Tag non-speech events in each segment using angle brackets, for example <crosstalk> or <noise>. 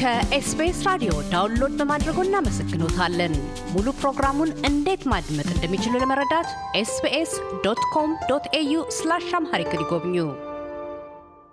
ከኤስቢኤስ ራዲዮ download በማድረጎ እናመሰግኖታለን። ሙሉ ፕሮግራሙን እንዴት ማድመጥ እንደሚችሉ ለመረዳት ኤስቢኤስ dot com dot au slash Amharic ይጎብኙ።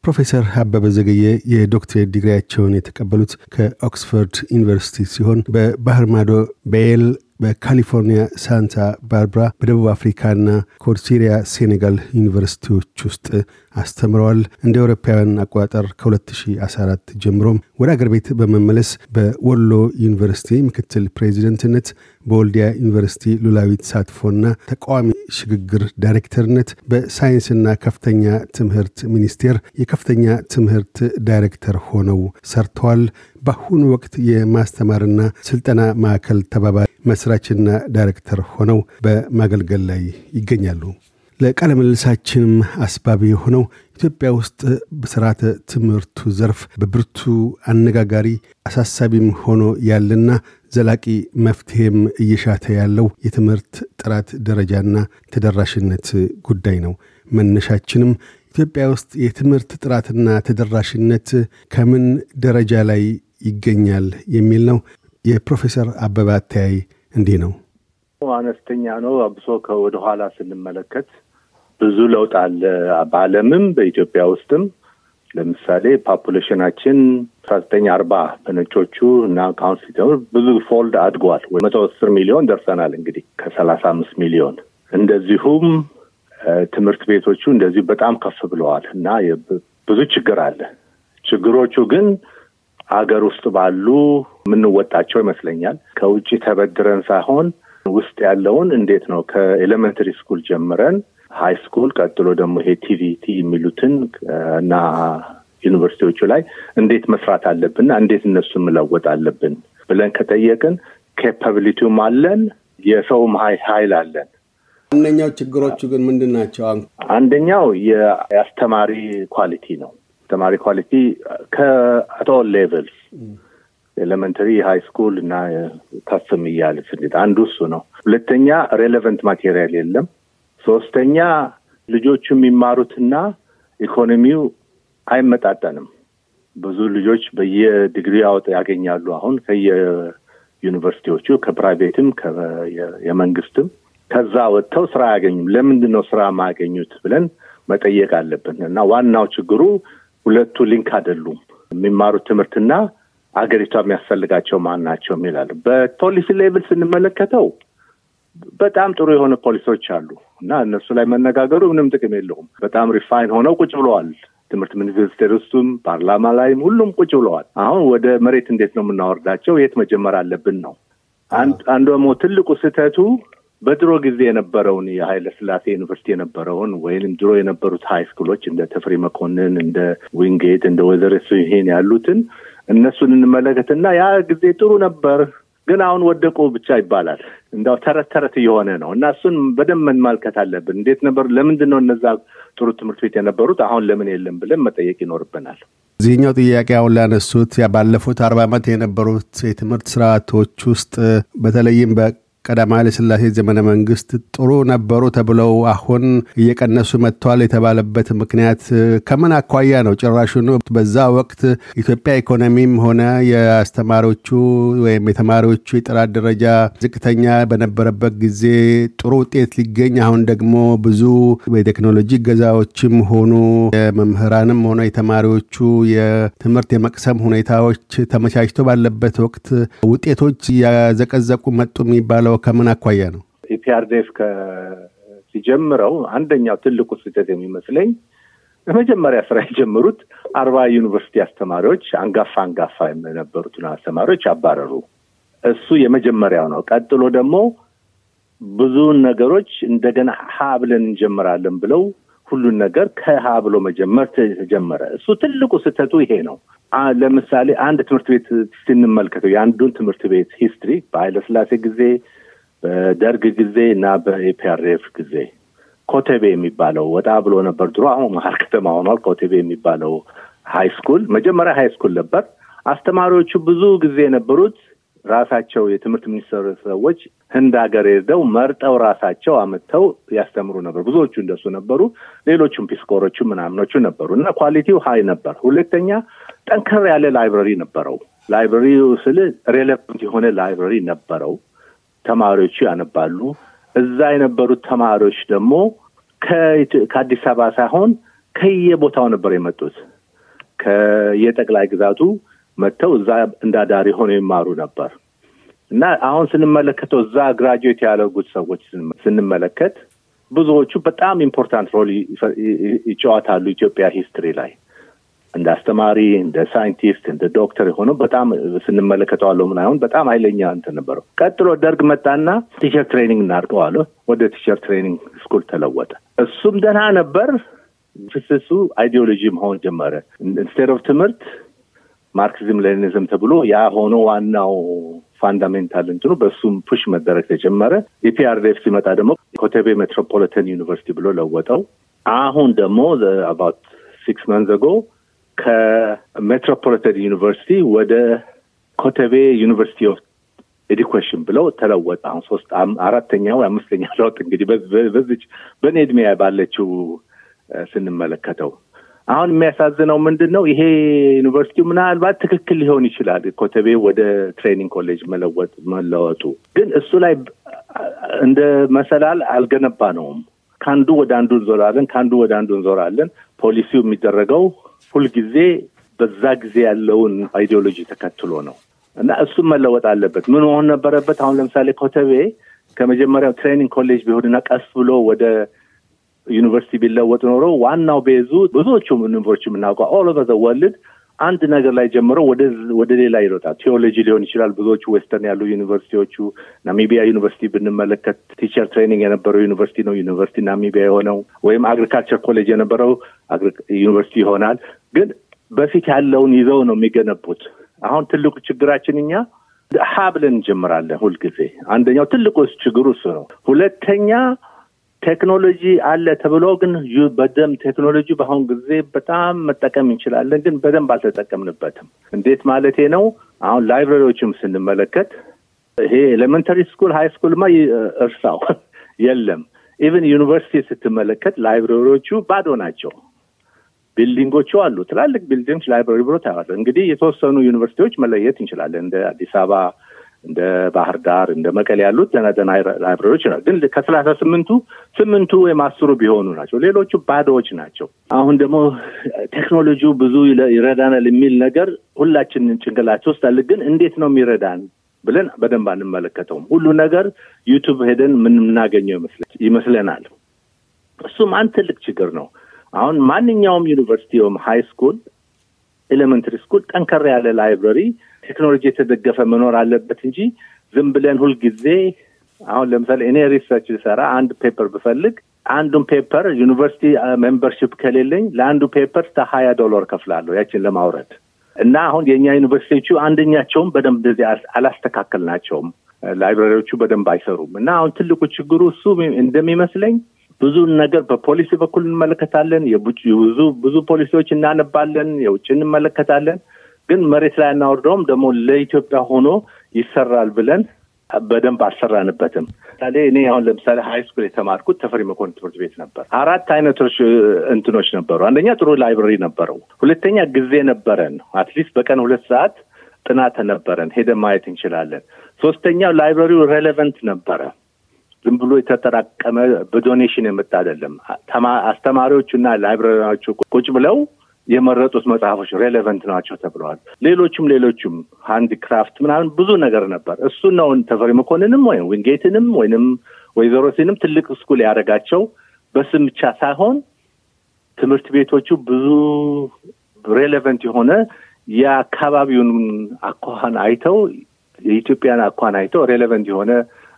ፕሮፌሰር አበበ ዘገየ የዶክትሬት ዲግሪያቸውን የተቀበሉት ከኦክስፎርድ ዩኒቨርሲቲ ሲሆን በባህር ማዶ በየል በካሊፎርኒያ ሳንታ ባርብራ በደቡብ አፍሪካና ኮርሲሪያ ሴኔጋል ዩኒቨርሲቲዎች ውስጥ አስተምረዋል። እንደ አውሮፓውያን አቆጣጠር ከ2014 ጀምሮም ወደ አገር ቤት በመመለስ በወሎ ዩኒቨርሲቲ ምክትል ፕሬዚደንትነት፣ በወልዲያ ዩኒቨርሲቲ ሉላዊ ተሳትፎና ተቃዋሚ ሽግግር ዳይሬክተርነት፣ በሳይንስና ከፍተኛ ትምህርት ሚኒስቴር የከፍተኛ ትምህርት ዳይሬክተር ሆነው ሰርተዋል። በአሁኑ ወቅት የማስተማርና ስልጠና ማዕከል ተባባሪ መስራችና ዳይሬክተር ሆነው በማገልገል ላይ ይገኛሉ። ለቃለ ምልልሳችንም አስባቢ የሆነው ኢትዮጵያ ውስጥ በስርዓተ ትምህርቱ ዘርፍ በብርቱ አነጋጋሪ አሳሳቢም ሆኖ ያለና ዘላቂ መፍትሄም እየሻተ ያለው የትምህርት ጥራት ደረጃና ተደራሽነት ጉዳይ ነው። መነሻችንም ኢትዮጵያ ውስጥ የትምህርት ጥራትና ተደራሽነት ከምን ደረጃ ላይ ይገኛል የሚል ነው። የፕሮፌሰር አበባ አተያይ እንዲህ ነው። አነስተኛ ነው። አብሶ ከወደ ኋላ ስንመለከት ብዙ ለውጥ አለ። በዓለምም በኢትዮጵያ ውስጥም ለምሳሌ population አችን አስራ ዘጠኝ አርባ በነጮቹ እና ካሁን ሲጀምር ብዙ fold አድጓል። መቶ አስር ሚሊዮን ደርሰናል እንግዲህ ከሰላሳ አምስት ሚሊዮን እንደዚሁም ትምህርት ቤቶቹ እንደዚሁ በጣም ከፍ ብለዋል እና ብዙ ችግር አለ። ችግሮቹ ግን ሀገር ውስጥ ባሉ የምንወጣቸው ይመስለኛል። ከውጭ ተበድረን ሳይሆን ውስጥ ያለውን እንዴት ነው ከ elementary school ጀምረን high school ቀጥሎ ደግሞ ይሄ TVET የሚሉትን እና ዩኒቨርሲቲዎቹ ላይ እንዴት መስራት አለብንና እንዴት እነሱን መለወጥ አለብን ብለን ከጠየቅን capability ውም አለን፣ የሰውም ሀይል አለን። ዋነኛው ችግሮቹ ግን ምንድን ናቸው? አንደኛው የአስተማሪ quality ነው። አስተማሪ quality at all levels elementary፣ high school እና ከፍም እያለ ስንሄድ አንዱ እሱ ነው። ሁለተኛ relevant material የለም። ሶስተኛ ልጆቹ የሚማሩትና ኢኮኖሚው አይመጣጠንም። ብዙ ልጆች በየዲግሪ ያወጥ ያገኛሉ። አሁን ከየዩኒቨርሲቲዎቹ ከ private ም የመንግስትም ከዛ ወጥተው ስራ አያገኙም። ለምንድን ነው ስራ የማያገኙት ብለን መጠየቅ አለብን እና ዋናው ችግሩ ሁለቱ link አይደሉም። የሚማሩት ትምህርትና አገሪቷ የሚያስፈልጋቸው ማን ናቸው የሚላሉ። በፖሊሲ level ስንመለከተው በጣም ጥሩ የሆነ ፖሊሲዎች አሉ እና እነሱ ላይ መነጋገሩ ምንም ጥቅም የለውም። በጣም refine ሆነው ቁጭ ብለዋል። ትምህርት ሚኒስቴር ውስጡም ፓርላማ ላይም ሁሉም ቁጭ ብለዋል። አሁን ወደ መሬት እንዴት ነው የምናወርዳቸው? የት መጀመር አለብን ነው። አንድ ደግሞ ትልቁ ስህተቱ በድሮ ጊዜ የነበረውን የኃይለ ስላሴ ዩኒቨርሲቲ የነበረውን ወይም ድሮ የነበሩት high school ኦች እንደ ተፈሪ መኮንን፣ እንደ ዊንጌት፣ እንደ ወይዘሮ ስህን ያሉትን እነሱን እንመለከትና ያ ጊዜ ጥሩ ነበር ግን አሁን ወደቁ ብቻ ይባላል። እንዳው ተረት ተረት እየሆነ ነው እና እሱን በደንብ መመልከት አለብን። እንዴት ነበር? ለምንድን ነው እነዛ ጥሩ ትምህርት ቤት የነበሩት አሁን ለምን የለም ብለን መጠየቅ ይኖርብናል። እዚህኛው ጥያቄ አሁን ላነሱት ባለፉት አርባ ዓመት የነበሩት የትምህርት ስርዓቶች ውስጥ በተለይም ቀዳማዊ ኃይለ ሥላሴ ዘመነ መንግስት ጥሩ ነበሩ ተብለው አሁን እየቀነሱ መጥተዋል የተባለበት ምክንያት ከምን አኳያ ነው? ጭራሹኑ በዛ ወቅት ኢትዮጵያ ኢኮኖሚም ሆነ የአስተማሪዎቹ ወይም የተማሪዎቹ የጥራት ደረጃ ዝቅተኛ በነበረበት ጊዜ ጥሩ ውጤት ሊገኝ፣ አሁን ደግሞ ብዙ የቴክኖሎጂ ገዛዎችም ሆኑ የመምህራንም ሆነ የተማሪዎቹ የትምህርት የመቅሰም ሁኔታዎች ተመቻችቶ ባለበት ወቅት ውጤቶች እያዘቀዘቁ መጡ የሚባለው ከምን አኳያ ነው? ኢፒአርዴፍ ሲጀምረው አንደኛው ትልቁ ስህተት የሚመስለኝ በመጀመሪያ ስራ የጀመሩት አርባ ዩኒቨርሲቲ አስተማሪዎች አንጋፋ አንጋፋ የነበሩትን አስተማሪዎች አባረሩ። እሱ የመጀመሪያው ነው። ቀጥሎ ደግሞ ብዙውን ነገሮች እንደገና ሀ ብለን እንጀምራለን ብለው ሁሉን ነገር ከሀ ብሎ መጀመር ተጀመረ። እሱ ትልቁ ስህተቱ ይሄ ነው። ለምሳሌ አንድ ትምህርት ቤት ስንመልከተው የአንዱን ትምህርት ቤት history በኃይለስላሴ ጊዜ በደርግ ጊዜ እና በ EPRDF ጊዜ ኮቴቤ የሚባለው ወጣ ብሎ ነበር ድሮ። አሁን መሀል ከተማ ሆኗል። ኮቴቤ የሚባለው high school መጀመሪያ high school ነበር። አስተማሪዎቹ ብዙ ጊዜ የነበሩት ራሳቸው የትምህርት ሚኒስቴር ሰዎች ህንድ ሀገር ሄደው መርጠው ራሳቸው አመጥተው ያስተምሩ ነበር። ብዙዎቹ እንደሱ ነበሩ። ሌሎቹም Peace Corps ኦቹ ምናምኖቹ ነበሩ እና quality ው high ነበር። ሁለተኛ ጠንከር ያለ library ነበረው። library ው ስል relevant የሆነ library ነበረው። ተማሪዎቹ ያነባሉ። እዛ የነበሩት ተማሪዎች ደግሞ ከአዲስ አበባ ሳይሆን ከየቦታው ነበር የመጡት። ከየጠቅላይ ግዛቱ መጥተው እዛ እንዳዳሪ ሆነው ይማሩ ነበር እና አሁን ስንመለከተው እዛ graduate ያደረጉት ሰዎች ስንመለከት ብዙዎቹ በጣም important role ይጫወታሉ ኢትዮጵያ history ላይ እንደ አስተማሪ፣ እንደ ሳይንቲስት፣ እንደ ዶክተር የሆነው በጣም ስንመለከተዋለሁ ምን አይሆን በጣም ኃይለኛ እንትን ነበረው። ቀጥሎ ደርግ መጣና teacher training እናድርገው አለ ወደ teacher training school ተለወጠ። እሱም ደህና ነበር። focus ኡ ideology መሆን ጀመረ። instead of ትምህርት ማርክሲዝም ሌኒኒዝም ተብሎ ያ ሆኖ ዋናው fundamental እንትኑ በእሱም push መደረግ ተጀመረ። EPRDF ሲመጣ ደግሞ ኮተቤ ሜትሮፖሊታን ዩኒቨርሲቲ ብሎ ለወጠው። አሁን ደግሞ about six months ago ከሜትሮፖሊታን ዩኒቨርሲቲ ወደ ኮተቤ University of Education ብለው ተለወጠ። አሁን ሶስት አራተኛው አምስተኛ ለውጥ እንግዲህ በዚች በእኔ እድሜ ባለችው ስንመለከተው አሁን የሚያሳዝነው ምንድን ነው? ይሄ ዩኒቨርሲቲው ምናልባት ትክክል ሊሆን ይችላል ኮተቤ ወደ training college መለወጥ መለወጡ፣ ግን እሱ ላይ እንደ መሰላል አልገነባነውም። ከአንዱ ወደ አንዱ እንዞራለን፣ ከአንዱ ወደ አንዱ እንዞራለን። ፖሊሲው የሚደረገው ሁልጊዜ በዛ ጊዜ ያለውን ideology ተከትሎ ነው እና እሱም መለወጥ አለበት። ምን መሆን ነበረበት? አሁን ለምሳሌ ኮተቤ ከመጀመሪያው training college ቢሆንና ቀስ ብሎ ወደ ዩኒቨርሲቲ ቢለወጥ ኖሮ ዋናው base ኡ ብዙዎቹም ዩኒቨርሲቲ የምናውቀው all over the world አንድ ነገር ላይ ጀምሮ ወደ ሌላ ይሮጣል። ቴዎሎጂ ሊሆን ይችላል። ብዙዎቹ western ያሉ ዩኒቨርሲቲዎቹ ናሚቢያ ዩኒቨርሲቲ ብንመለከት teacher training የነበረው ዩኒቨርሲቲ ነው ዩኒቨርሲቲ ናሚቢያ የሆነው ወይም agriculture college የነበረው ዩኒቨርሲቲ ይሆናል። ግን በፊት ያለውን ይዘው ነው የሚገነቡት። አሁን ትልቁ ችግራችን እኛ ሀ ብለን እንጀምራለን ሁልጊዜ። አንደኛው ትልቁ ችግሩ እሱ ነው። ሁለተኛ ቴክኖሎጂ አለ ተብሎ ግን በደንብ ቴክኖሎጂ በአሁን ጊዜ በጣም መጠቀም እንችላለን፣ ግን በደንብ አልተጠቀምንበትም። እንዴት ማለቴ ነው? አሁን library ዎችም ስንመለከት ይሄ elementary school፣ high school ማ እርሳው <laughs> የለም። even ዩኒቨርሲቲ ስትመለከት library ዎቹ ባዶ ናቸው። building ኦቹ አሉ፣ ትላልቅ building library ብሎ ታያለህ። እንግዲህ የተወሰኑ ዩኒቨርሲቲዎች መለየት እንችላለን እንደ አዲስ አበባ እንደ ባህር ዳር እንደ መቀሌ ያሉት ደህና ደህና library ዎች ነው። ግን ከሰላሳ ስምንቱ ስምንቱ ወይም አስሩ ቢሆኑ ናቸው። ሌሎቹ ባዶዎች ናቸው። አሁን ደግሞ ቴክኖሎጂው ብዙ ይረዳናል የሚል ነገር ሁላችንን ጭንቅላት ውስጥ አለ። ግን እንዴት ነው የሚረዳን ብለን በደንብ አንመለከተውም። ሁሉ ነገር ዩቱብ ሄደን የምናገኘው ይመስለናል። እሱም አንድ ትልቅ ችግር ነው። አሁን ማንኛውም ዩኒቨርሲቲ ወይም high school elementary school ጠንከር ያለ library ቴክኖሎጂ የተደገፈ መኖር አለበት እንጂ ዝም ብለን ሁልጊዜ አሁን ለምሳሌ እኔ research ልሰራ አንድ paper ብፈልግ አንዱን paper ዩኒቨርሲቲ membership ከሌለኝ ለአንዱ paper እስከ ሀያ ዶላር ከፍላለሁ ያችን ለማውረድ እና አሁን የእኛ ዩኒቨርሲቲዎቹ አንደኛቸውም በደንብ እንደዚህ አላስተካከልናቸውም። library ዎቹ በደንብ አይሰሩም እና አሁን ትልቁ ችግሩ እሱ እንደሚመስለኝ ብዙ ነገር በፖሊሲ በኩል እንመለከታለን። ብዙ ፖሊሲዎች እናነባለን፣ የውጭ እንመለከታለን። ግን መሬት ላይ አናወርደውም። ደግሞ ለኢትዮጵያ ሆኖ ይሰራል ብለን በደንብ አልሰራንበትም። ምሳሌ እኔ አሁን ለምሳሌ high school የተማርኩት ተፈሪ መኮንን ትምህርት ቤት ነበር። አራት አይነቶች እንትኖች ነበሩ። አንደኛ ጥሩ library ነበረው። ሁለተኛ ጊዜ ነበረን። at least በቀን ሁለት ሰዓት ጥናት ነበረን፣ ሄደን ማየት እንችላለን። ሶስተኛው library ው relevant ነበረ። ዝም ብሎ የተጠራቀመ በ donation የመጣ አይደለም። አስተማሪዎቹና library ዎቹ ቁጭ ብለው የመረጡት መጽሐፎች relevant ናቸው ተብለዋል። ሌሎቹም ሌሎቹም handicraft ምናምን ብዙ ነገር ነበር። እሱን ነው ተፈሪ መኮንንም ወይም ዊንጌትንም ወይንም ወይዘሮ ስህንም ትልቅ school ያደረጋቸው በስም ብቻ ሳይሆን ትምህርት ቤቶቹ ብዙ relevant የሆነ የአካባቢውን አኳኋን አይተው የኢትዮጵያን አኳኋን አይተው relevant የሆነ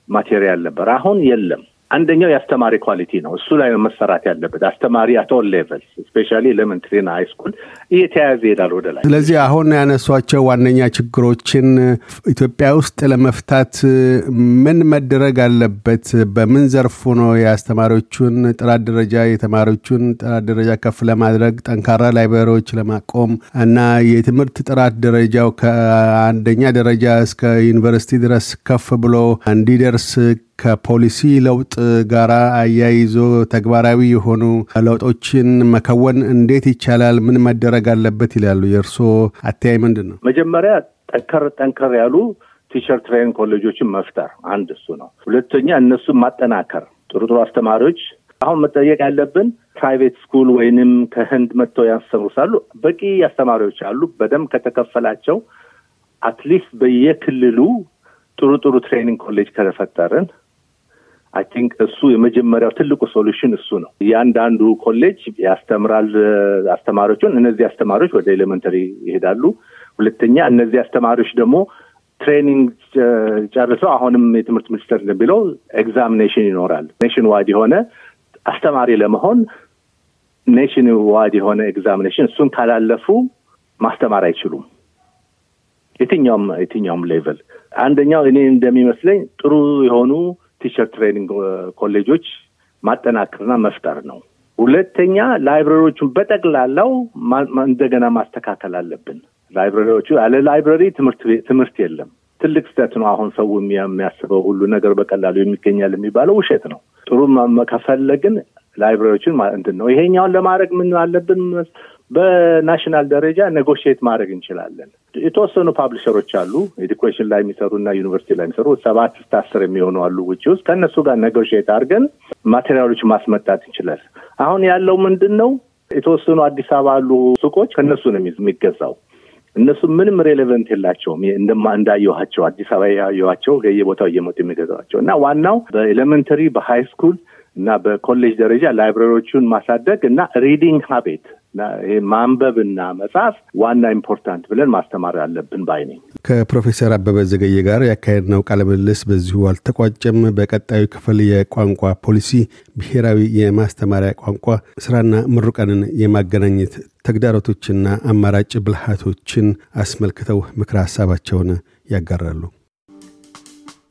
material ነበር። አሁን የለም። አንደኛው የአስተማሪ quality ነው። እሱ ላይ ነው መሰራት ያለበት። አስተማሪ at all level specially elementary ና high school እየተያያዘ ይሄዳል ወደ ላይ። ስለዚህ አሁን ያነሷቸው ዋነኛ ችግሮችን ኢትዮጵያ ውስጥ ለመፍታት ምን መደረግ አለበት? በምን ዘርፉ ነው የአስተማሪዎቹን ጥራት ደረጃ የተማሪዎቹን ጥራት ደረጃ ከፍ ለማድረግ ጠንካራ library ዎች ለማቆም እና የትምህርት ጥራት ደረጃው ከአንደኛ ደረጃ እስከ ዩኒቨርሲቲ ድረስ ከፍ ብሎ እንዲደርስ ከፖሊሲ ለውጥ ጋር አያይዞ ተግባራዊ የሆኑ ለውጦችን መከወን እንዴት ይቻላል? ምን መደረግ አለበት ይላሉ? የእርስዎ አተያይ ምንድን ነው? መጀመሪያ ጠንከር ጠንከር ያሉ teacher training ኮሌጆችን መፍጠር አንድ እሱ ነው። ሁለተኛ እነሱን ማጠናከር ጥሩ ጥሩ አስተማሪዎች አሁን መጠየቅ ያለብን private school ወይንም ከህንድ መጥተው ያስተምሩሳሉ በቂ አስተማሪዎች አሉ። በደንብ ከተከፈላቸው at least በየክልሉ ጥሩ ጥሩ training college ከተፈጠርን I think እሱ የመጀመሪያው ትልቁ solution እሱ ነው። እያንዳንዱ ኮሌጅ ያስተምራል አስተማሪዎቹን። እነዚህ አስተማሪዎች ወደ elementary ይሄዳሉ። ሁለተኛ እነዚህ አስተማሪዎች ደግሞ training ጨርሰው አሁንም የትምህርት ሚኒስቴር እንደሚለው examination ይኖራል። nationwide የሆነ አስተማሪ ለመሆን nationwide የሆነ examination እሱን ካላለፉ ማስተማር አይችሉም። የትኛውም የትኛውም level አንደኛው እኔ እንደሚመስለኝ ጥሩ የሆኑ teacher training ኮሌጆች ማጠናከርና መፍጠር ነው። ሁለተኛ library ዎቹን በጠቅላላው እንደገና ማስተካከል አለብን። library ዎቹ ያለ library ትምህርት የለም። ትልቅ ስህተት ነው። አሁን ሰው የሚያስበው ሁሉ ነገር በቀላሉ የሚገኛል የሚባለው ውሸት ነው። ጥሩ ከፈለግን library ዎችን እንትን ነው። ይሄኛውን ለማድረግ ምን አለብን? በ national ደረጃ negotiate ማድረግ እንችላለን። የተወሰኑ publisher ኦች አሉ፣ education ላይ የሚሰሩ እና ዩኒቨርሲቲ ላይ የሚሰሩ ሰባት እስከ አስር የሚሆኑ አሉ ውጭ ውስጥ ከእነሱ ጋር negotiate አድርገን material ኦች ማስመጣት እንችላለን። አሁን ያለው ምንድን ነው? የተወሰኑ አዲስ አበባ አሉ ሱቆች ከእነሱ ነው የሚገዛው። እነሱ ምንም relevant የላቸውም። እንደማ እንዳየኋቸው አዲስ አበባ ያየኋቸው የቦታው እየመጡ የሚገዛቸው እና ዋናው በ elementary በ high school እና በኮሌጅ ደረጃ library ዎቹን ማሳደግ እና reading habit ማንበብና መጻፍ ዋና important ብለን ማስተማር አለብን ባይ ነኝ። ከፕሮፌሰር አበበ ዘገየ ጋር ያካሄድነው ቃለ ምልልስ በዚሁ አልተቋጨም። በቀጣዩ ክፍል የቋንቋ ፖሊሲ፣ ብሔራዊ የማስተማሪያ ቋንቋ ስራና ምሩቃንን የማገናኘት ተግዳሮቶችና አማራጭ ብልሃቶችን አስመልክተው ምክረ ሀሳባቸውን ያጋራሉ።